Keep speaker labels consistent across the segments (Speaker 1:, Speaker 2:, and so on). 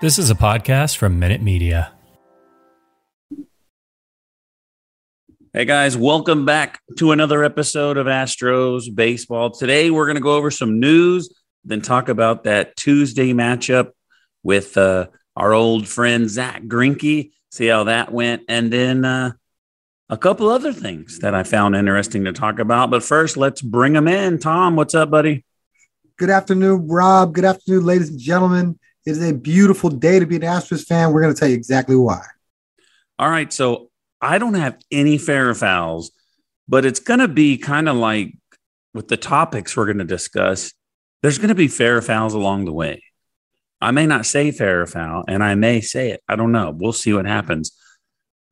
Speaker 1: This is a podcast from Minute Media.
Speaker 2: Hey guys, welcome back to another episode of Astros Baseball. Today we're going to go over some news, then talk about that Tuesday matchup with uh, our old friend Zack Greinke, see how that went, and then uh, a couple other things that I found interesting to talk about. But first, let's bring them in. Tom, what's up, buddy?
Speaker 3: Good afternoon, Rob. Good afternoon, ladies and gentlemen. It is a beautiful day to be an Astros fan. We're going to tell you exactly why.
Speaker 2: All right, so I don't have any fair fouls, but it's going to be kind of like with the topics we're going to discuss. There's going to be fair fouls along the way. I may not say fair foul, and I may say it. I don't know. We'll see what happens.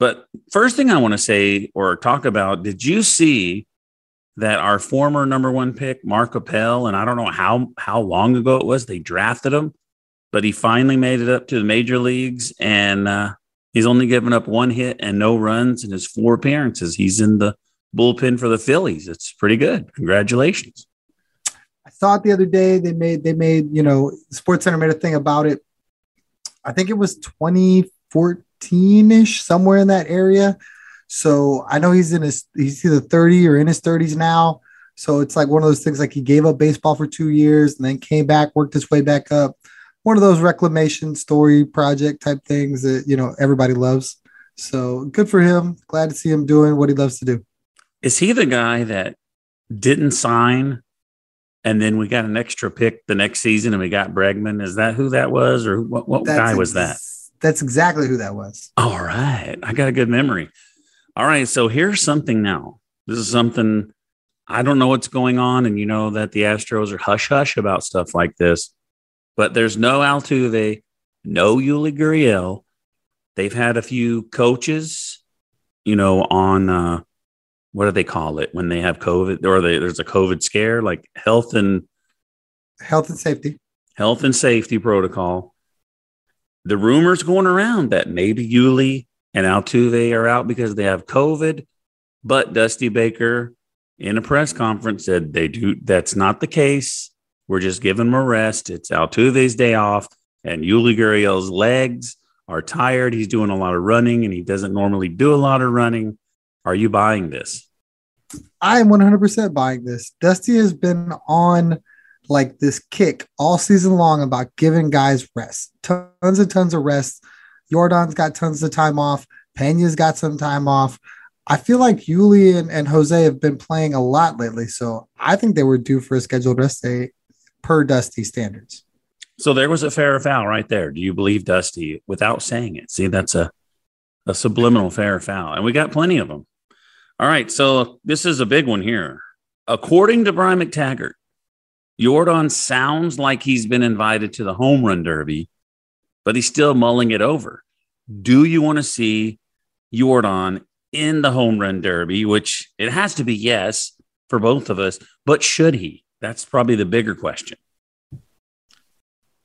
Speaker 2: But first thing I want to say or talk about: Did you see that our former number one pick, Mark Appel, and I don't know how how long ago it was they drafted him, but he finally made it up to the major leagues, and uh, he's only given up one hit and no runs in his four appearances. He's in the bullpen for the Phillies. It's pretty good. Congratulations.
Speaker 3: I thought the other day they made they made you know Sports Center made a thing about it. I think it was 2014 ish somewhere in that area. So I know he's in his he's either 30 or in his 30s now. So it's like one of those things like he gave up baseball for two years and then came back, worked his way back up. One of those reclamation story project type things that you know everybody loves. So good for him. Glad to see him doing what he loves to do.
Speaker 2: Is he the guy that didn't sign and then we got an extra pick the next season and we got Bregman? Is that who that was or what, what guy was that?
Speaker 3: That's exactly who that was.
Speaker 2: All right. I got a good memory. All right. So here's something now. This is something I don't know what's going on. And you know that the Astros are hush hush about stuff like this, but there's no Altuve, no Yuli Gurriel. They've had a few coaches, you know, on uh, what do they call it when they have COVID or they, there's a COVID scare, like health and
Speaker 3: Health and safety.
Speaker 2: health and safety protocol. The rumors going around that maybe Yuli and Altuve are out because they have COVID, but Dusty Baker in a press conference said they do. That's not the case. We're just giving him a rest. It's Altuve's day off, and Yuli Gurriel's legs are tired. He's doing a lot of running, and he doesn't normally do a lot of running. Are you buying this?
Speaker 3: I am 100% buying this. Dusty has been on like this kick all season long about giving guys rest, tons and tons of rest. Jordan's got tons of time off. Pena's got some time off. I feel like Yuli and, and Jose have been playing a lot lately. So I think they were due for a scheduled rest day per Dusty standards.
Speaker 2: So there was a fair foul right there. Do you believe Dusty without saying it? See, that's a a subliminal fair foul, and we got plenty of them. All right, so this is a big one here. According to Brian McTaggart, Jordan sounds like he's been invited to the home run derby, but he's still mulling it over. Do you want to see Jordan in the home run derby? Which it has to be yes for both of us, but should he? That's probably the bigger question.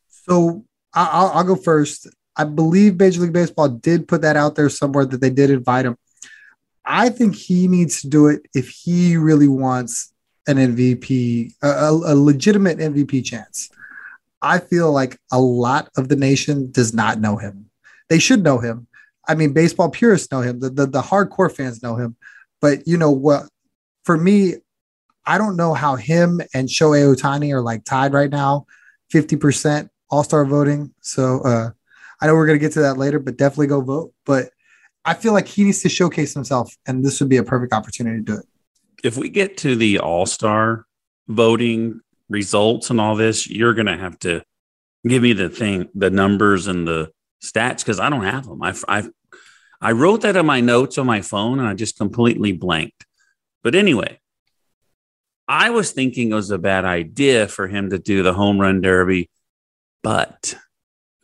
Speaker 3: So I'll, I'll go first. I believe Major League Baseball did put that out there somewhere that they did invite him. I think he needs to do it if he really wants an MVP, a, a- a legitimate MVP chance. I feel like a lot of the nation does not know him. They should know him. I mean, baseball purists know him. The, the, the hardcore fans know him. But you know what? For me, I don't know how him and Shohei Ohtani are like tied right now, 50% all star voting. So uh, I know we're going to get to that later, but definitely go vote. But I feel like he needs to showcase himself, and this would be a perfect opportunity to do it.
Speaker 2: if we get to the all star voting results and all this, you're going to have to give me the thing, the numbers and the stats because I don't have them. I, I, I wrote that in my notes on my phone and I just completely blanked. But anyway, I was thinking it was a bad idea for him to do the home run derby, but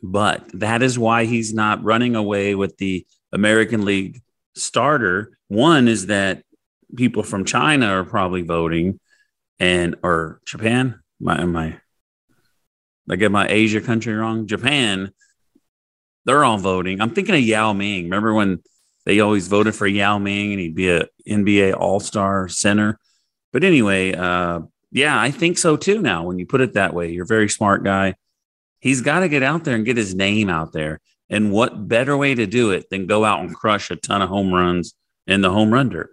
Speaker 2: but that is why he's not running away with the American League starter. One is that people from China are probably voting, and or Japan. My my, I get my Asia country wrong. Japan, they're all voting. I'm thinking of Yao Ming. Remember when they always voted for Yao Ming and he'd be a NBA All Star center? But anyway, uh, yeah, I think so too. Now, when you put it that way, you're a very smart guy. He's got to get out there and get his name out there. And what better way to do it than go out and crush a ton of home runs in the home run derby?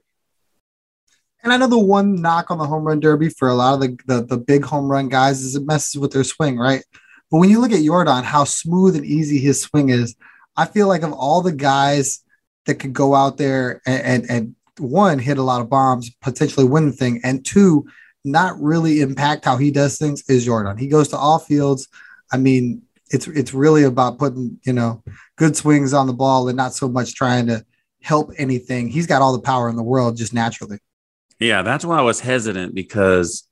Speaker 3: And I know the one knock on the home run derby for a lot of the, the, the big home run guys is it messes with their swing, right? But when you look at Jordan, how smooth and easy his swing is, I feel like of all the guys that could go out there and, and, and one, hit a lot of bombs, potentially win the thing, and two, not really impact how he does things is Jordan. He goes to all fields. I mean, it's it's really about putting, you know, good swings on the ball and not so much trying to help anything. He's got all the power in the world just naturally.
Speaker 2: Yeah, that's why I was hesitant because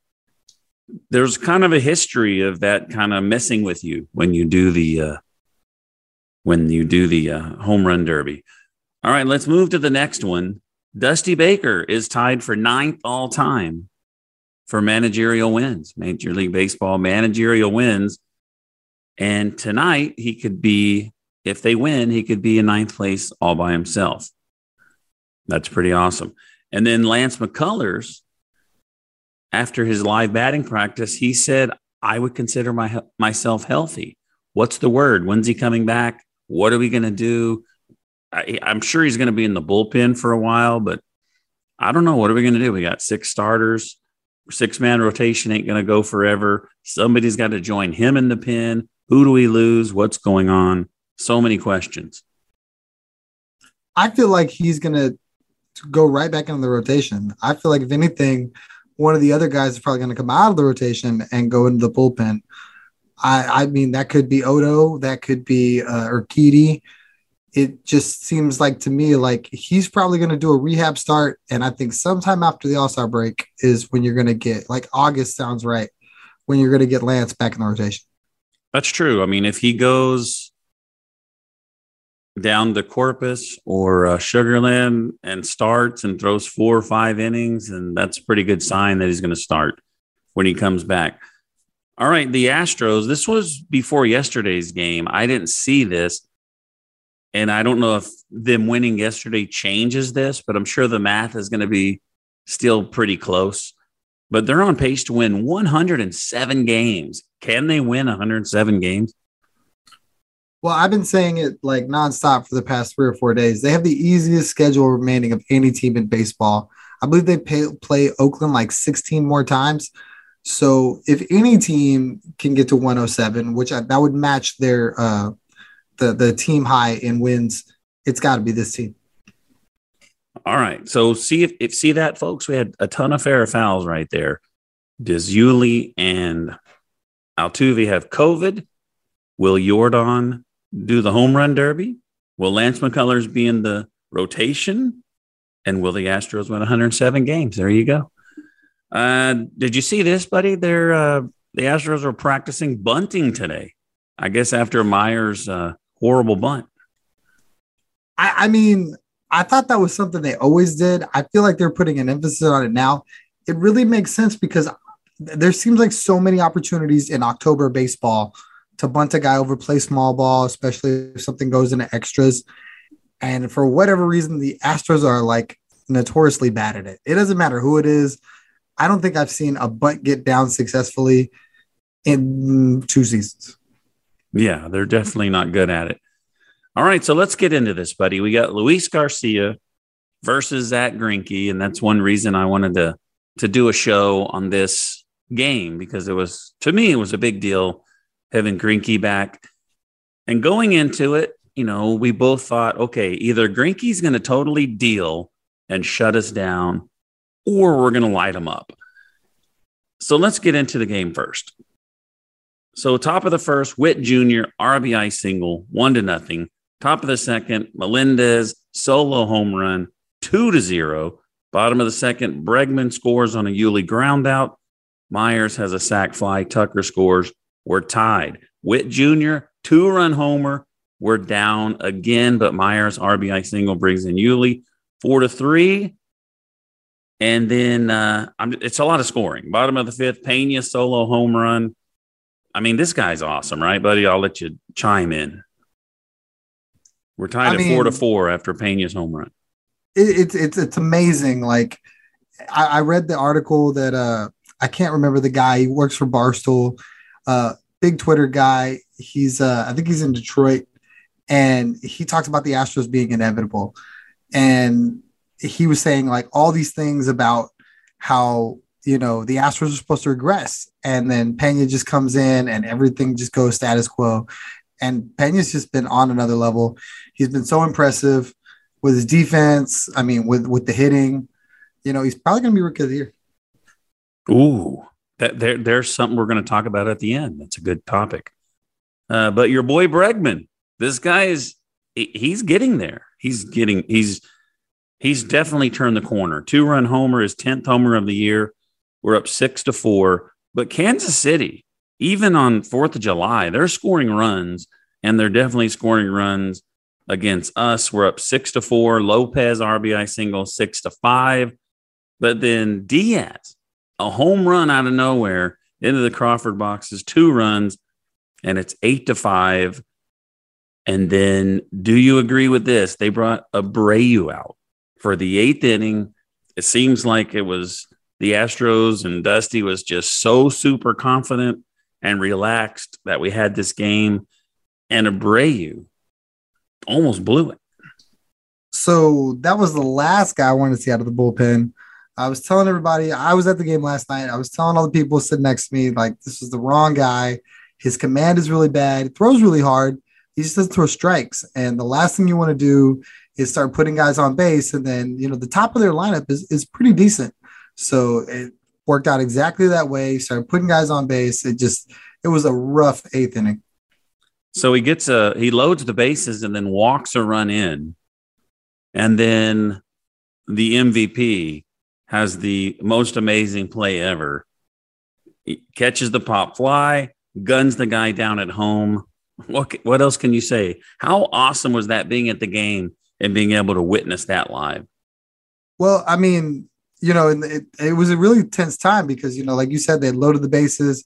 Speaker 2: there's kind of a history of that kind of messing with you when you do the uh, when you do the uh, home run derby. All right, let's move to the next one. Dusty Baker is tied for ninth all time for managerial wins, Major League Baseball managerial wins. And tonight he could be, if they win, he could be in ninth place all by himself. That's pretty awesome. And then Lance McCullers, after his live batting practice, he said, I would consider my, myself healthy. What's the word? When's he coming back? What are we going to do? I, I'm sure he's going to be in the bullpen for a while, but I don't know. What are we going to do? We got six starters, six man rotation ain't going to go forever. Somebody's got to join him in the pen. Who do we lose? What's going on? So many questions.
Speaker 3: I feel like he's going to go right back into the rotation. I feel like if anything, one of the other guys is probably going to come out of the rotation and go into the bullpen. I, I mean, that could be Odo, that could be uh, Urquidy. It just seems like to me like he's probably going to do a rehab start, and I think sometime after the All Star break is when you're going to get like August sounds right when you're going to get Lance back in the rotation.
Speaker 2: That's true. I mean, if he goes down the Corpus or uh, Sugarland and starts and throws four or five innings, and that's a pretty good sign that he's going to start when he comes back. All right, the Astros. This was before yesterday's game. I didn't see this, and I don't know if them winning yesterday changes this, but I'm sure the math is going to be still pretty close. But they're on pace to win 107 games. Can they win 107 games?
Speaker 3: Well, I've been saying it like nonstop for the past three or four days. They have the easiest schedule remaining of any team in baseball. I believe they pay, play Oakland like 16 more times. So if any team can get to 107, which I, that would match their uh, the the team high in wins, it's got to be this team.
Speaker 2: All right. So see if, if see that, folks. We had a ton of fair fouls right there. Does Yuli and Altuve have COVID? Will Jordan do the home run derby? Will Lance McCullers be in the rotation? And will the Astros win 107 games? There you go. Uh, did you see this, buddy? They're uh, the Astros are practicing bunting today. I guess after Meyers' uh, horrible bunt.
Speaker 3: I, I mean, I thought that was something they always did. I feel like they're putting an emphasis on it now. It really makes sense because there seems like so many opportunities in October baseball to bunt a guy over, play small ball, especially if something goes into extras. And for whatever reason, the Astros are like notoriously bad at it. It doesn't matter who it is. I don't think I've seen a bunt get down successfully in two seasons.
Speaker 2: Yeah, they're definitely not good at it. All right, so let's get into this, buddy. We got Luis Garcia versus Zack Greinke, and that's one reason I wanted to to do a show on this game because it was to me it was a big deal having Greinke back. And going into it, you know, we both thought, okay, either Greinke's going to totally deal and shut us down, or we're going to light him up. So let's get into the game first. So top of the first, Witt Jr. RBI single, one to nothing. Top of the second, Melendez solo home run, two to zero. Bottom of the second, Bregman scores on a Yuli ground out. Meyers has a sac fly. Tucker scores. We're tied. Witt Jr., two run homer. We're down again, but Meyers RBI single brings in Yuli four to three. And then uh, it's a lot of scoring. Bottom of the fifth, Pena solo home run. I mean, this guy's awesome, right, buddy? I'll let you chime in. We're tied
Speaker 3: I
Speaker 2: at four to four after Pena's home run.
Speaker 3: it, it's it's it's amazing. Like I, I read the article that uh I can't remember the guy. He works for Barstool, uh, big Twitter guy. He's uh I think he's in Detroit, and he talks about the Astros being inevitable, and he was saying like all these things about how you know the Astros are supposed to regress, and then Pena just comes in and everything just goes status quo, and Pena's just been on another level. He's been so impressive with his defense. I mean, with with the hitting, you know, he's probably going to be rookie of the year.
Speaker 2: Ooh, that there, there's something we're going to talk about at the end. That's a good topic. Uh, but your boy Bregman, this guy is he's getting there. He's getting he's he's definitely turned the corner. Two run homer, his tenth homer of the year. We're up six to four. But Kansas City, even on Fourth of July, they're scoring runs, and they're definitely scoring runs against us. We're up six to four. Lopez RBI single six to five. But then Diaz, a home run out of nowhere into the Crawford boxes, two runs, and it's eight to five. And then, do you agree with this? They brought Abreu out for the eighth inning. It seems like it was the Astros and Dusty was just so super confident and relaxed that we had this game. And Abreu almost blew it.
Speaker 3: So that was the last guy I wanted to see out of the bullpen. I was telling everybody I was at the game last night. I was telling all the people sitting next to me like this is the wrong guy. His command is really bad. He throws really hard. He just doesn't throw strikes. And the last thing you want to do is start putting guys on base. And then you know the top of their lineup is is pretty decent. So it worked out exactly that way. Started putting guys on base. It just it was a rough eighth inning.
Speaker 2: So he gets a he loads the bases and then walks a run in. And then the MVP has the most amazing play ever. He catches the pop fly, guns the guy down at home. What what else can you say? How awesome was that being at the game and being able to witness that live?
Speaker 3: Well, I mean, you know, and it, it was a really tense time because, you know, like you said, they loaded the bases.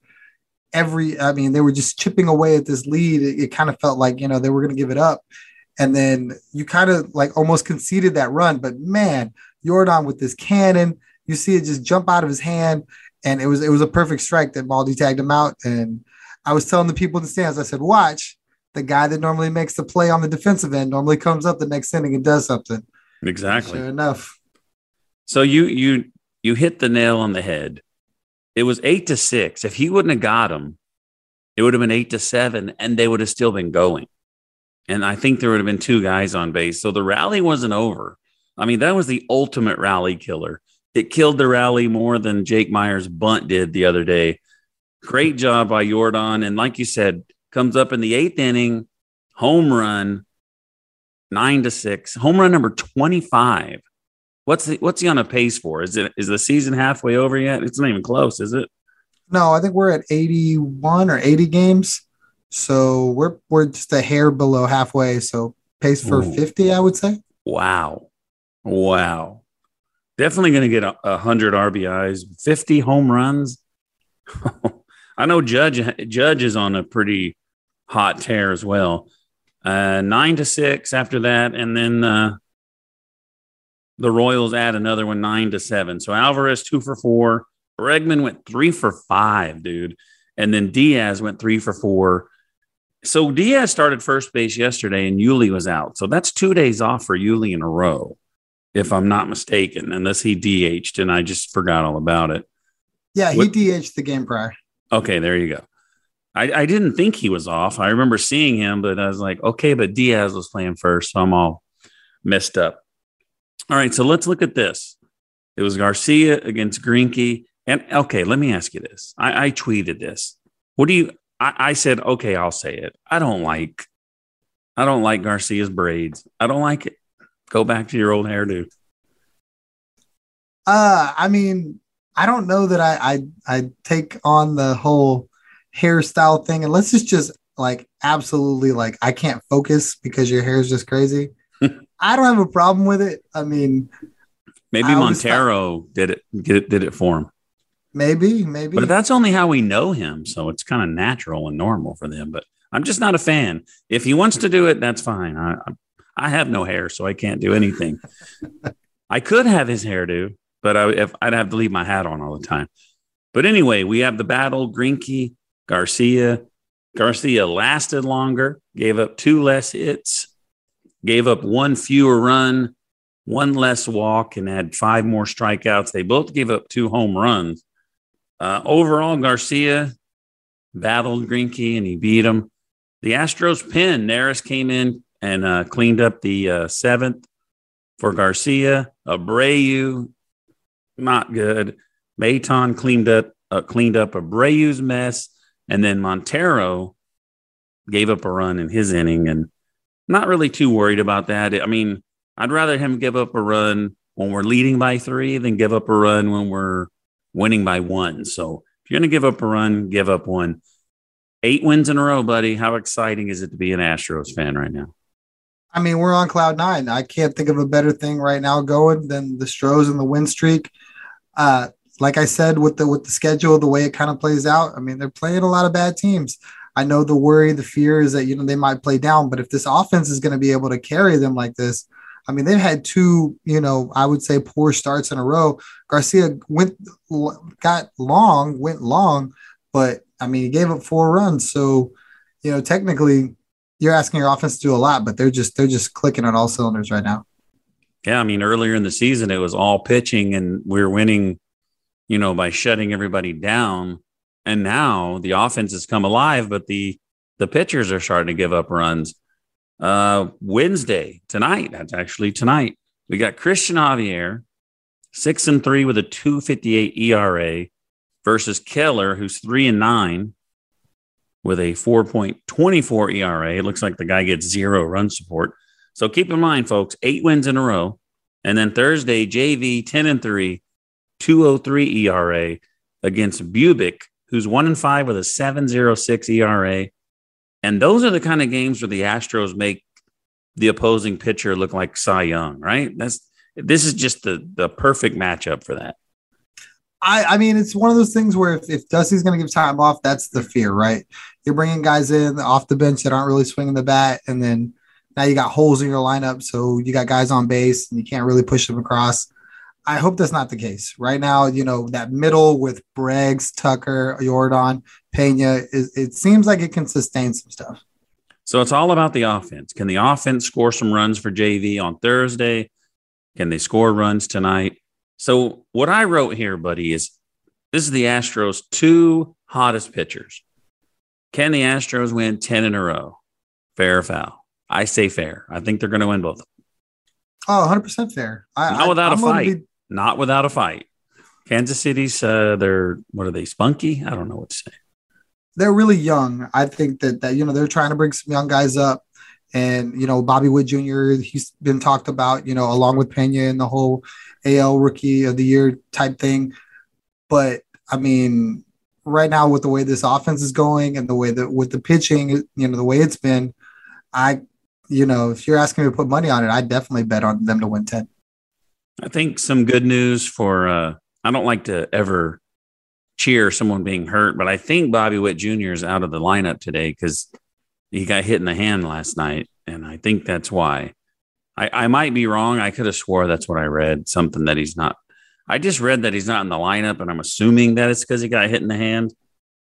Speaker 3: Every, I mean, they were just chipping away at this lead. It, it kind of felt like, you know, they were going to give it up. And then you kind of like almost conceded that run. But man, Jordan with this cannon, you see it just jump out of his hand. And it was it was a perfect strike that Baldy tagged him out. And I was telling the people in the stands, I said, watch the guy that normally makes the play on the defensive end normally comes up the next inning and does something.
Speaker 2: Exactly.
Speaker 3: Sure enough.
Speaker 2: So you you you hit the nail on the head. It was eight to six. If he wouldn't have got him, it would have been eight to seven, and they would have still been going. And I think there would have been two guys on base. So the rally wasn't over. I mean, that was the ultimate rally killer. It killed the rally more than Jake Meyers' bunt did the other day. Great job by Jordan. And like you said, comes up in the eighth inning, home run, nine to six, home run number 25. What's the, what's he on a pace for? Is it is the season halfway over yet? It's not even close, is it?
Speaker 3: No, I think we're at 81 or 80 games. So we're we're just a hair below halfway. So pace for
Speaker 2: Ooh.
Speaker 3: 50, I would say.
Speaker 2: Wow, wow, definitely going to get a, a hundred RBIs, fifty home runs. I know Judge Judge is on a pretty hot tear as well. Uh, nine to six after that, and then uh, the Royals add another one, nine to seven. So Alvarez two for four. Bregman went three for five, dude, and then Diaz went three for four. So Diaz started first base yesterday, and Yuli was out. So that's two days off for Yuli in a row, if I'm not mistaken, unless he DH'd and I just forgot all about it.
Speaker 3: Yeah, he
Speaker 2: What-
Speaker 3: DH'd the game prior.
Speaker 2: Okay, there you go. I, I didn't think he was off. I remember seeing him, but I was like, okay, but Diaz was playing first, so I'm all messed up. All right, so let's look at this. It was Garcia against Greinke. And okay, let me ask you this. I, I tweeted this. What do you I, I said, okay, I'll say it. I don't like I don't like Garcia's braids. I don't like it. Go back to your old hairdo.
Speaker 3: Uh, I mean, I don't know that I I I take on the whole hairstyle thing unless it's just like absolutely like I can't focus because your hair is just crazy. I don't have a problem with it. I mean,
Speaker 2: Maybe
Speaker 3: I
Speaker 2: Montero did it, did it did it for him.
Speaker 3: maybe, maybe.
Speaker 2: But that's only how we know him, so it's kind of natural and normal for them. But I'm just not a fan. If he wants to do it, that's fine. I I have no hair, so I can't do anything. I could have his hairdo, but I, if I'd have to leave my hat on all the time. But anyway, we have the battle: Greinke, Garcia. Garcia lasted longer, gave up two less hits, gave up one fewer run, one less walk, and had five more strikeouts. They both gave up two home runs. Uh, overall, Garcia battled Greinke and he beat him. The Astros pin, Neris came in and uh, cleaned up the uh, seventh for Garcia. Abreu, not good. Maton cleaned up uh, cleaned up Abreu's mess, and then Montero gave up a run in his inning, and not really too worried about that. I mean, I'd rather him give up a run when we're leading by three than give up a run when we're winning by one. So if you're going to give up a run, give up one. Eight wins in a row, buddy. How exciting is it to be an Astros fan right now?
Speaker 3: I mean, we're on cloud nine. I can't think of a better thing right now going than the Stros and the win streak. Uh, like I said, with the with the schedule, the way it kind of plays out, I mean, they're playing a lot of bad teams. I know the worry, the fear is that you know they might play down, but if this offense is going to be able to carry them like this, I mean, they've had two, you know, I would say poor starts in a row. Garcia went got long, went long, but I mean, he gave up four runs, so you know, technically, you're asking your offense to do a lot, but they're just they're just clicking on all cylinders right now.
Speaker 2: Yeah, I mean, earlier in the season, it was all pitching, and we are winning, you know, by shutting everybody down. And now the offense has come alive, but the the pitchers are starting to give up runs. Uh, Wednesday tonight, that's actually tonight. We got Christian Javier, six and three with a two fifty eight ERA, versus Keller, who's three and nine with a 4.24 ERA. It looks like the guy gets zero run support. So keep in mind, folks, eight wins in a row. And then Thursday, JV 10 and 3, 203 ERA against Bubic, who's one and five with a 706 ERA. And those are the kind of games where the Astros make the opposing pitcher look like Cy Young, right? That's this is just the the perfect matchup for that.
Speaker 3: I, I mean, it's one of those things where if, if Dusty's going to give time off, that's the fear, right? You're bringing guys in off the bench that aren't really swinging the bat, and then now you got holes in your lineup, so you got guys on base and you can't really push them across. I hope that's not the case. Right now, you know that middle with Breggs, Tucker, Jordan, Pena, is, it seems like it can sustain some stuff.
Speaker 2: So it's all about the offense. Can the offense score some runs for JV on Thursday? Can they score runs tonight? So what I wrote here, buddy, is this is the Astros' two hottest pitchers. Can the Astros win 10 in a row? Fair or foul? I say fair. I think they're going to win both.
Speaker 3: Oh, 100% fair. I,
Speaker 2: Not without
Speaker 3: I'm
Speaker 2: a fight.
Speaker 3: be-
Speaker 2: Not without a fight. Kansas City's uh they're what are they spunky? I don't know what to say.
Speaker 3: they're really young. I think that that you know they're trying to bring some young guys up, and you know Bobby Witt Jr. He's been talked about, you know, along with Pena and the whole AL Rookie of the Year type thing. But I mean, right now with the way this offense is going and the way that with the pitching, you know, the way it's been, I, you know, if you're asking me to put money on it, I definitely bet on them to win ten.
Speaker 2: I think some good news for uh I don't like to ever cheer someone being hurt, but I think Bobby Witt Jr. is out of the lineup today because he got hit in the hand last night. And I think that's why. I, I might be wrong. I could have swore that's what I read. Something that he's not. I just read that he's not in the lineup, and I'm assuming that it's because he got hit in the hand.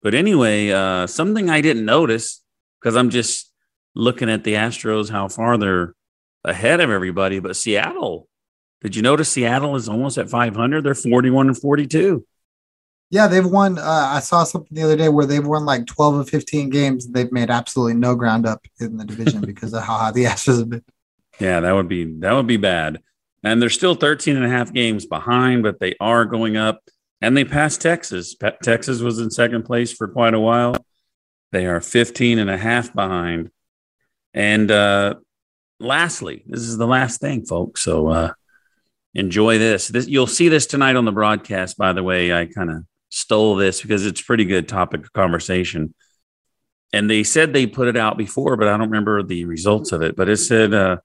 Speaker 2: But anyway, uh, something I didn't notice because I'm just looking at the Astros, how far they're ahead of everybody. But Seattle, did you notice Seattle is almost at 500? They're 41 and 42.
Speaker 3: Yeah, they've won. Uh, I saw something the other day where they've won like 12 or 15 games. They've made absolutely no ground up in the division because of how hot the Astros have been.
Speaker 2: Yeah, that would be that would be bad. And they're still 13 and a half games behind, but they are going up and they passed Texas. Pe- Texas was in second place for quite a while. They are 15 and a half behind. And uh lastly, this is the last thing, folks. So uh enjoy this. This you'll see this tonight on the broadcast, by the way. I kind of stole this because it's pretty good topic of conversation. and they said they put it out before, but I don't remember the results of it. But it said uh,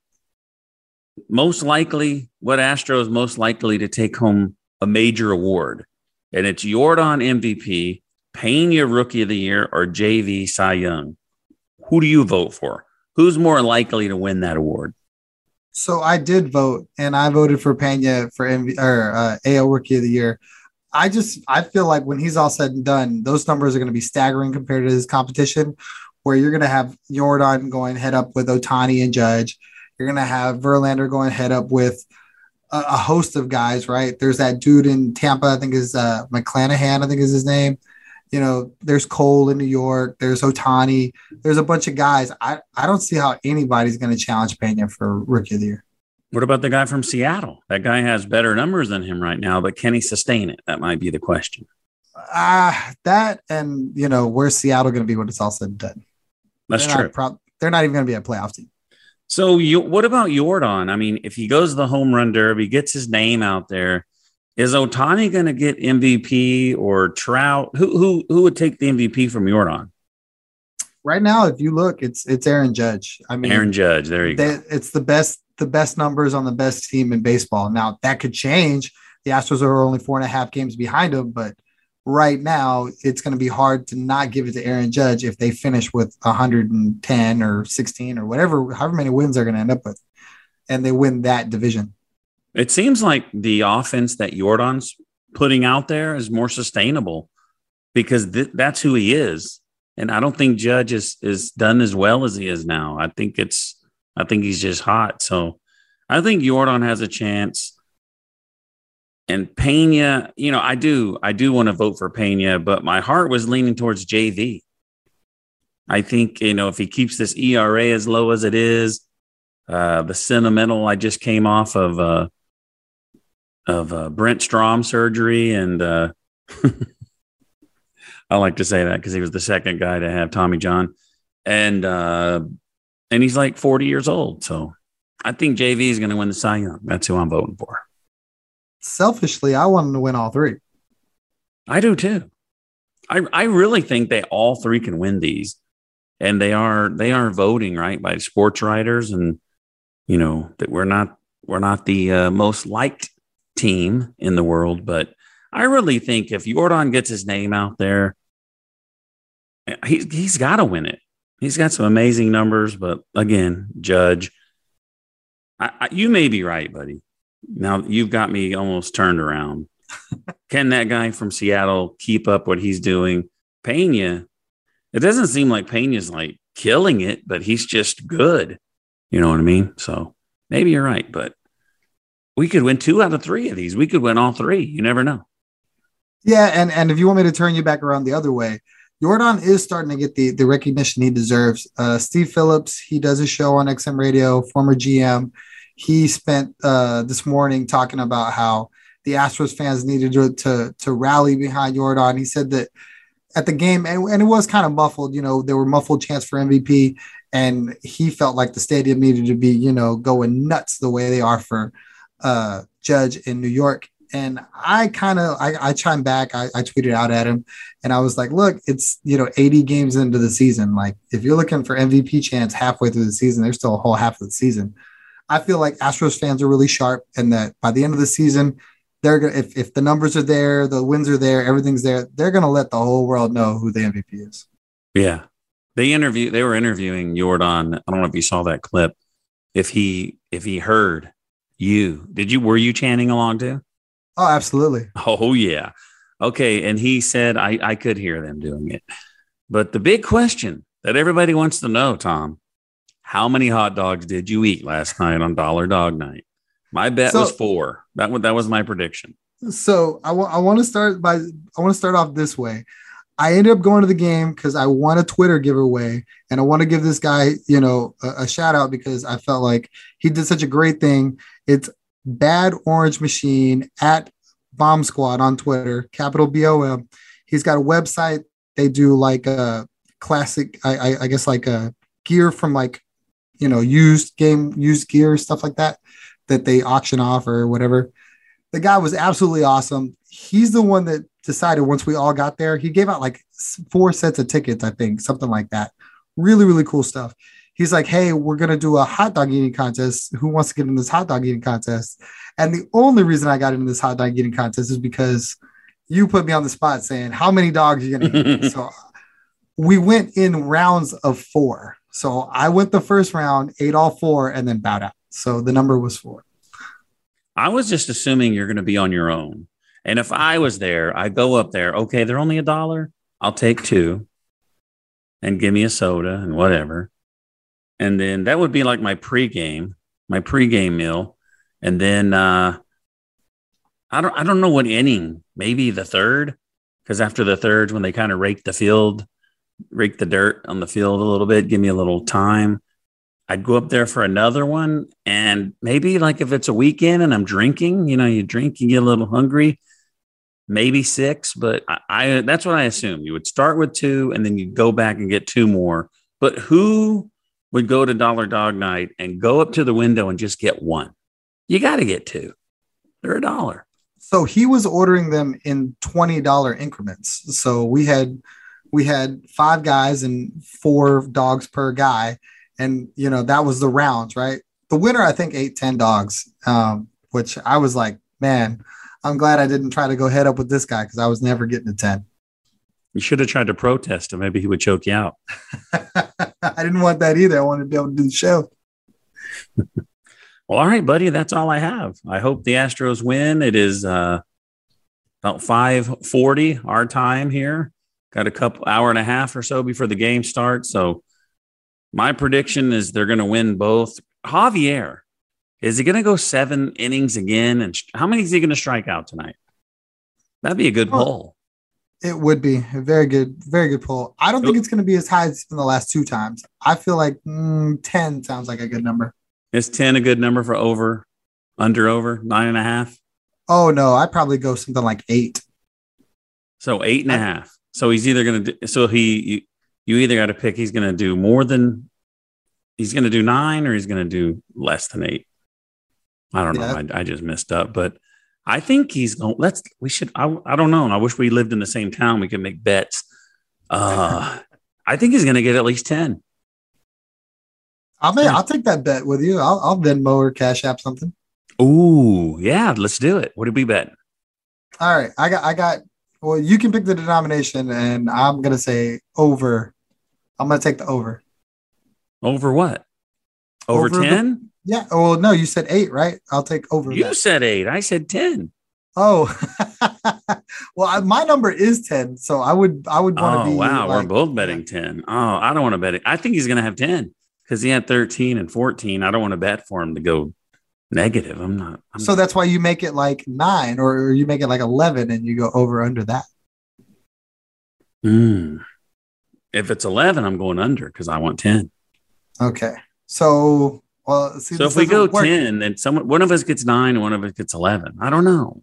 Speaker 2: most likely what Astro is most likely to take home a major award, and it's Jordan MVP, Pena Rookie of the Year, or JV Cy Young. Who do you vote for? Who's more likely to win that award?
Speaker 3: So I did vote, and I voted for Pena for MV, or uh, AL Rookie of the Year. I just I feel like when he's all said and done, those numbers are going to be staggering compared to his competition. Where you're going to have Jordan going head up with Ohtani and Judge, you're going to have Verlander going head up with a, a, host of guys. Right? There's that dude in Tampa, I think is uh, McClanahan, I think is his name. You know, there's Cole in New York. There's Ohtani. There's a bunch of guys. I I don't see how anybody's going to challenge Pena for Rookie of the Year.
Speaker 2: What about the guy from Seattle? That guy has better numbers than him right now, but can he sustain it? That might be the question.
Speaker 3: Ah, uh, that and you know, where's Seattle going to be when it's all said and done?
Speaker 2: That's
Speaker 3: they're
Speaker 2: true.
Speaker 3: Not pro- they're not even going to be a playoff team.
Speaker 2: So, you, what about Jordan? I mean, if he goes to the home run derby, gets his name out there, is Ohtani going to get MVP or Trout? Who who who would take the MVP from Jordan?
Speaker 3: Right now, if you look, it's it's Aaron Judge. I mean,
Speaker 2: Aaron Judge. There you
Speaker 3: they,
Speaker 2: go.
Speaker 3: It's the best the best numbers on the best team in baseball. Now that could change. The Astros are only four and a half games behind them, but right now it's going to be hard to not give it to Aaron Judge if they finish with 110 or 16 or whatever, however many wins they're going to end up with, and they win that division.
Speaker 2: It seems like the offense that Jordan's putting out there is more sustainable because th- that's who he is. And I don't think Judge is, is done as well as he is now. I think it's I think he's just hot. So I think Jordan has a chance. And Pena, you know, I do, I do want to vote for Pena, but my heart was leaning towards JV. I think, you know, if he keeps this ERA as low as it is, uh, the sentimental, I just came off of, uh, of uh, Brent Strom surgery. And uh, I like to say that because he was the second guy to have Tommy John. And uh, and he's like 40 years old. So I think JV is going to win the Cy Young. That's who I'm voting for.
Speaker 3: Selfishly, I want him to win all three.
Speaker 2: I do too. I I really think they all three can win these, and they are they are voting right by sports writers, and you know that we're not we're not the uh, most liked team in the world, but I really think if Jordan gets his name out there, he's he's got to win it. He's got some amazing numbers, but again, Judge, I, I, you may be right, buddy. Now you've got me almost turned around. Can that guy from Seattle keep up what he's doing? Pena, it doesn't seem like Pena's like killing it, but he's just good. You know what I mean? So maybe you're right, but we could win two out of three of these. We could win all three. You never know.
Speaker 3: Yeah, and and if you want me to turn you back around the other way, Jordan is starting to get the, the recognition he deserves. Uh, Steve Phillips, he does a show on XM Radio, former GM. He spent uh, this morning talking about how the Astros fans needed to, to, to rally behind Jordan. He said that at the game, and, and it was kind of muffled, you know, there were muffled chants for MVP, and he felt like the stadium needed to be, you know, going nuts the way they are for uh, Judge in New York. And I kind of I, I chimed back. I, I tweeted out at him, and I was like, "Look, it's you know 80 games into the season. Like if you're looking for MVP chance halfway through the season, there's still a whole half of the season. I feel like Astros fans are really sharp, and that by the end of the season, they're gonna if if the numbers are there, the wins are there, everything's there, they're gonna let the whole world know who the MVP is.
Speaker 2: Yeah, they interview. They were interviewing Jordan. I don't know if you saw that clip. If he if he heard you, did you were you chanting along too?
Speaker 3: Oh, absolutely.
Speaker 2: Oh, yeah. Okay. And he said, I, I could hear them doing it. But the big question that everybody wants to know, Tom, how many hot dogs did you eat last night on Dollar Dog Night? My bet
Speaker 3: So-
Speaker 2: was four. That, wa- that was my prediction.
Speaker 3: So I want I want to start by I want to start off this way. I ended up going to the game because I won a Twitter giveaway, and I want to give this guy, you know, a, a shout out because I felt like he did such a great thing. It's Bad Orange Machine at Bomb Squad on Twitter, capital B O M. He's got a website. They do like a classic, I, I, I guess like a gear from like, you know, used game, used gear, stuff like that, that they auction off or whatever The guy was absolutely awesome. He's the one that decided once we all got there, he gave out like four sets of tickets, I think, something like that. Really, really cool stuff. He's like, hey, we're going to do a hot dog eating contest. Who wants to get in this hot dog eating contest? And the only reason I got into this hot dog eating contest is because you put me on the spot saying, how many dogs are you going to eat? so we went in rounds of four. So I went the first round, ate all four, and then bowed out. So the number was four.
Speaker 2: I was just assuming you're going to be on your own. And if I was there, I go up there. Okay, they're only a dollar. I'll take two and give me a soda and whatever. And then that would be like my pregame, my pregame meal. And then uh, I don't I don't know what inning, maybe the third, because after the third, when they kind of rake the field, rake the dirt on the field a little bit, give me a little time. I'd go up there for another one. And maybe like if it's a weekend and I'm drinking, you know, you drink, you get a little hungry, maybe six, but I, I that's what I assume. You would start with two and then you'd go back and get two more. But who would go to Dollar Dog Night and go up to the window and just get one? You got to get two. They're a dollar.
Speaker 3: So he was ordering them in twenty dollar increments. So we had we had five guys and four dogs per guy, and you know that was the rounds, right? The winner, I think, ate ten dogs, um, which I was like, man, I'm glad I didn't try to go head up with this guy because I was never getting a ten.
Speaker 2: You should have tried to protest him. Maybe he would choke you out.
Speaker 3: I didn't want that either. I wanted to be able to do the show.
Speaker 2: Well, all right, buddy. That's all I have. I hope the Astros win. It is uh, about five forty our time here. Got a couple hour and a half or so before the game starts. So my prediction is they're going to win both. Javier, is he going to go seven innings again? And how many is he going to strike out tonight? That'd be a good
Speaker 3: Well,
Speaker 2: poll.
Speaker 3: It would be a very good, very good poll. I don't think it's going to be as high as it's been the last two times. I feel like mm, 10 sounds like a good number.
Speaker 2: Is ten a good number for over, under, over nine and a half?
Speaker 3: Oh, no, I'd probably go something like eight.
Speaker 2: So eight and a half. So he's either going to so he, you, either got to pick, he's going to do more than, he's going to do nine or he's going to do less than eight. I don't know. I, I just messed up, but I think he's going, let's, we should, I, I don't know. I wish we lived in the same town. We could make bets. Uh, I think he's going to get at least 10.
Speaker 3: I'll, make, I'll take that bet with you. I'll, I'll Venmo or Cash App something.
Speaker 2: Ooh, yeah. Let's do it. What did we bet?
Speaker 3: All right. I got, I got, well, you can pick the denomination and I'm going to say over. I'm going to take the over.
Speaker 2: Over what? Over, 10?
Speaker 3: Yeah. Well, no, you said eight, right? I'll take over.
Speaker 2: You
Speaker 3: that.
Speaker 2: said eight. I said 10.
Speaker 3: Oh, well, I, my number is 10. So I would, I would want to
Speaker 2: Oh,
Speaker 3: be.
Speaker 2: wow.
Speaker 3: like-
Speaker 2: We're both betting 10. Oh, I don't want to bet it. I think he's going to have 10 because he had 13 and 14. I don't want to bet for him to go negative. I'm not. I'm
Speaker 3: So that's why you make it like nine or you make it like 11 and you go over under that.
Speaker 2: Mm. If it's 11, I'm going under because I want 10.
Speaker 3: Okay. So, well, see,
Speaker 2: So if we go
Speaker 3: work. 10,
Speaker 2: 10, then someone, one of us gets nine and one of us gets 11. I don't know.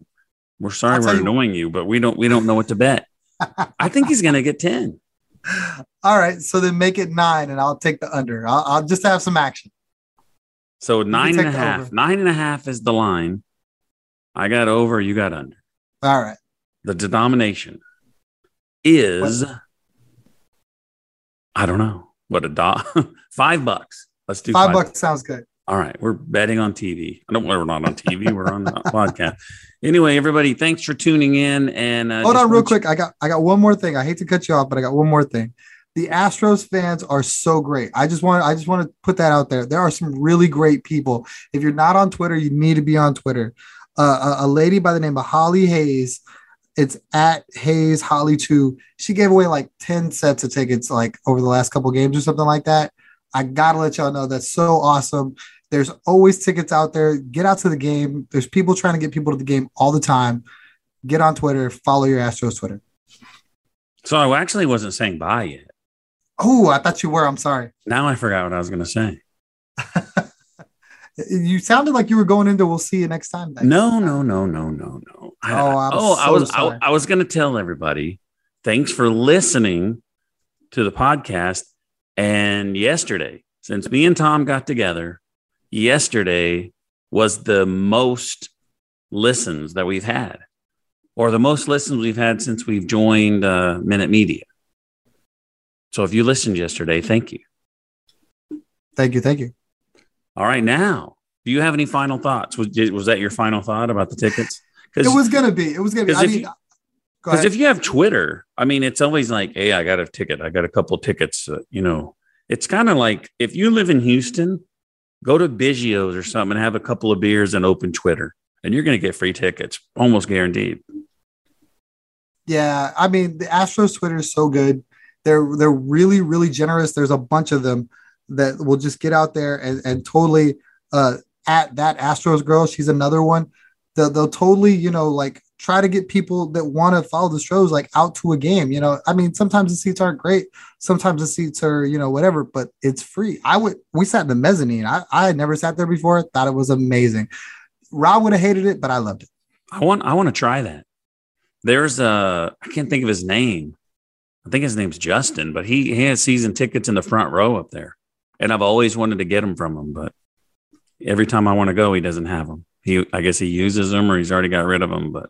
Speaker 2: We're sorry
Speaker 3: I'll
Speaker 2: we're
Speaker 3: you-
Speaker 2: annoying you, but we don't, we don't know what to bet. I think he's going to get 10.
Speaker 3: all right. So then make it nine and I'll take the under. I'll, I'll just have some action.
Speaker 2: So nine and a half. Nine and a half is the line. I got over, you got under.
Speaker 3: All right.
Speaker 2: The denomination is I don't know what a dot five bucks. Let's do
Speaker 3: Five
Speaker 2: five,
Speaker 3: bucks sounds good.
Speaker 2: All right, we're betting on TV. I don't. We're not on TV. We're on the podcast. Anyway, everybody, thanks for tuning in. And uh,
Speaker 3: Hold on real
Speaker 2: want you-
Speaker 3: quick. I got I got one more thing. I hate to cut you off, but I got one more thing. The Astros fans are so great. I just want I just want to put that out there. There are some really great people. If you're not on Twitter, you need to be on Twitter. Uh, a, a lady by the name of Holly Hayes. It's at Hayes Holly two. She gave away like ten sets of tickets like over the last couple games or something like that. I gotta let y'all know that's so awesome. There's always tickets out there. Get out to the game. There's people trying to get people to the game all the time get on Twitter, follow your Astros Twitter.
Speaker 2: So I actually wasn't saying bye yet.
Speaker 3: Oh, I thought you were. I'm sorry.
Speaker 2: Now I forgot what I was going to say.
Speaker 3: You sounded like you were going into. We'll see you next time.
Speaker 2: No, no, no, no, no, no. I-
Speaker 3: Oh, I'm
Speaker 2: oh, I was,
Speaker 3: sorry.
Speaker 2: I, I was going to tell everybody. Thanks for listening to the podcast. And yesterday, since me and Tom got together, yesterday was the most listens that we've had, or the most listens we've had since we've joined uh, Minute Media. So if you listened yesterday, thank you.
Speaker 3: Thank you, thank you.
Speaker 2: All right, now, do you have any final thoughts? Was, was that your final thought about the tickets?
Speaker 3: It was gonna be. It was gonna be.
Speaker 2: 'cause
Speaker 3: I mean,
Speaker 2: Because if you have Twitter, I mean, it's always like, hey, I got a ticket. I got a couple tickets. Uh, you know, it's kind of like if you live in Houston, go to Biggio's or something and have a couple of beers and open Twitter, and you're going to get free tickets, almost guaranteed.
Speaker 3: Yeah, I mean the Astros Twitter is so good. They're they're really really generous. There's a bunch of them that will just get out there and, and totally uh at that Astros girl. She's another one. They'll, they'll totally you know like try to get people that want to follow the shows like out to a game. You know, I mean sometimes the seats aren't great. Sometimes the seats are you know whatever, but it's free. I would we sat in the mezzanine. I I had never sat there before. Thought it was amazing. Rob would have hated it, but I loved it.
Speaker 2: I want, I want to try that. There's a, I can't think of his name. I think his name's Justin, but he, he has season tickets in the front row up there. And I've always wanted to get them from him, but every time I want to go, he doesn't have them. He, I guess he uses them or he's already got rid of them, but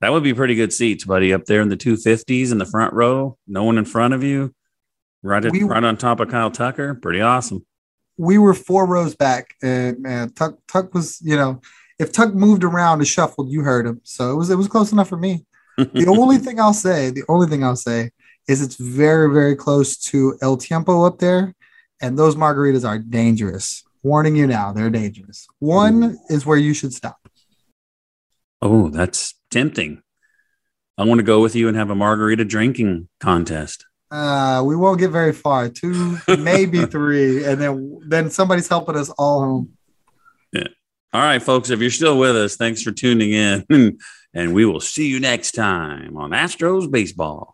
Speaker 2: that would be pretty good seats, buddy, up there in the 250s in the front row, no one in front of you, right, at,
Speaker 3: We-
Speaker 2: right on top of Kyle Tucker. Pretty awesome.
Speaker 3: we were four rows back, and man, Tuck Tuck was, you know, if Tuck moved around and shuffled, you heard him. So it was it was close enough for me. The only thing I'll say, the only thing I'll say is it's very, very close to El Tiempo up there, and those margaritas are dangerous. Warning you now, they're dangerous. One is where you should stop.
Speaker 2: Oh, that's tempting. I want to go with you and have a margarita drinking contest.
Speaker 3: Uh, we won't get very far. Two, maybe three, and then then somebody's helping us all home. Yeah.
Speaker 2: All right, folks, if you're still with us, thanks for tuning in. And we will see you next time on Astros Baseball.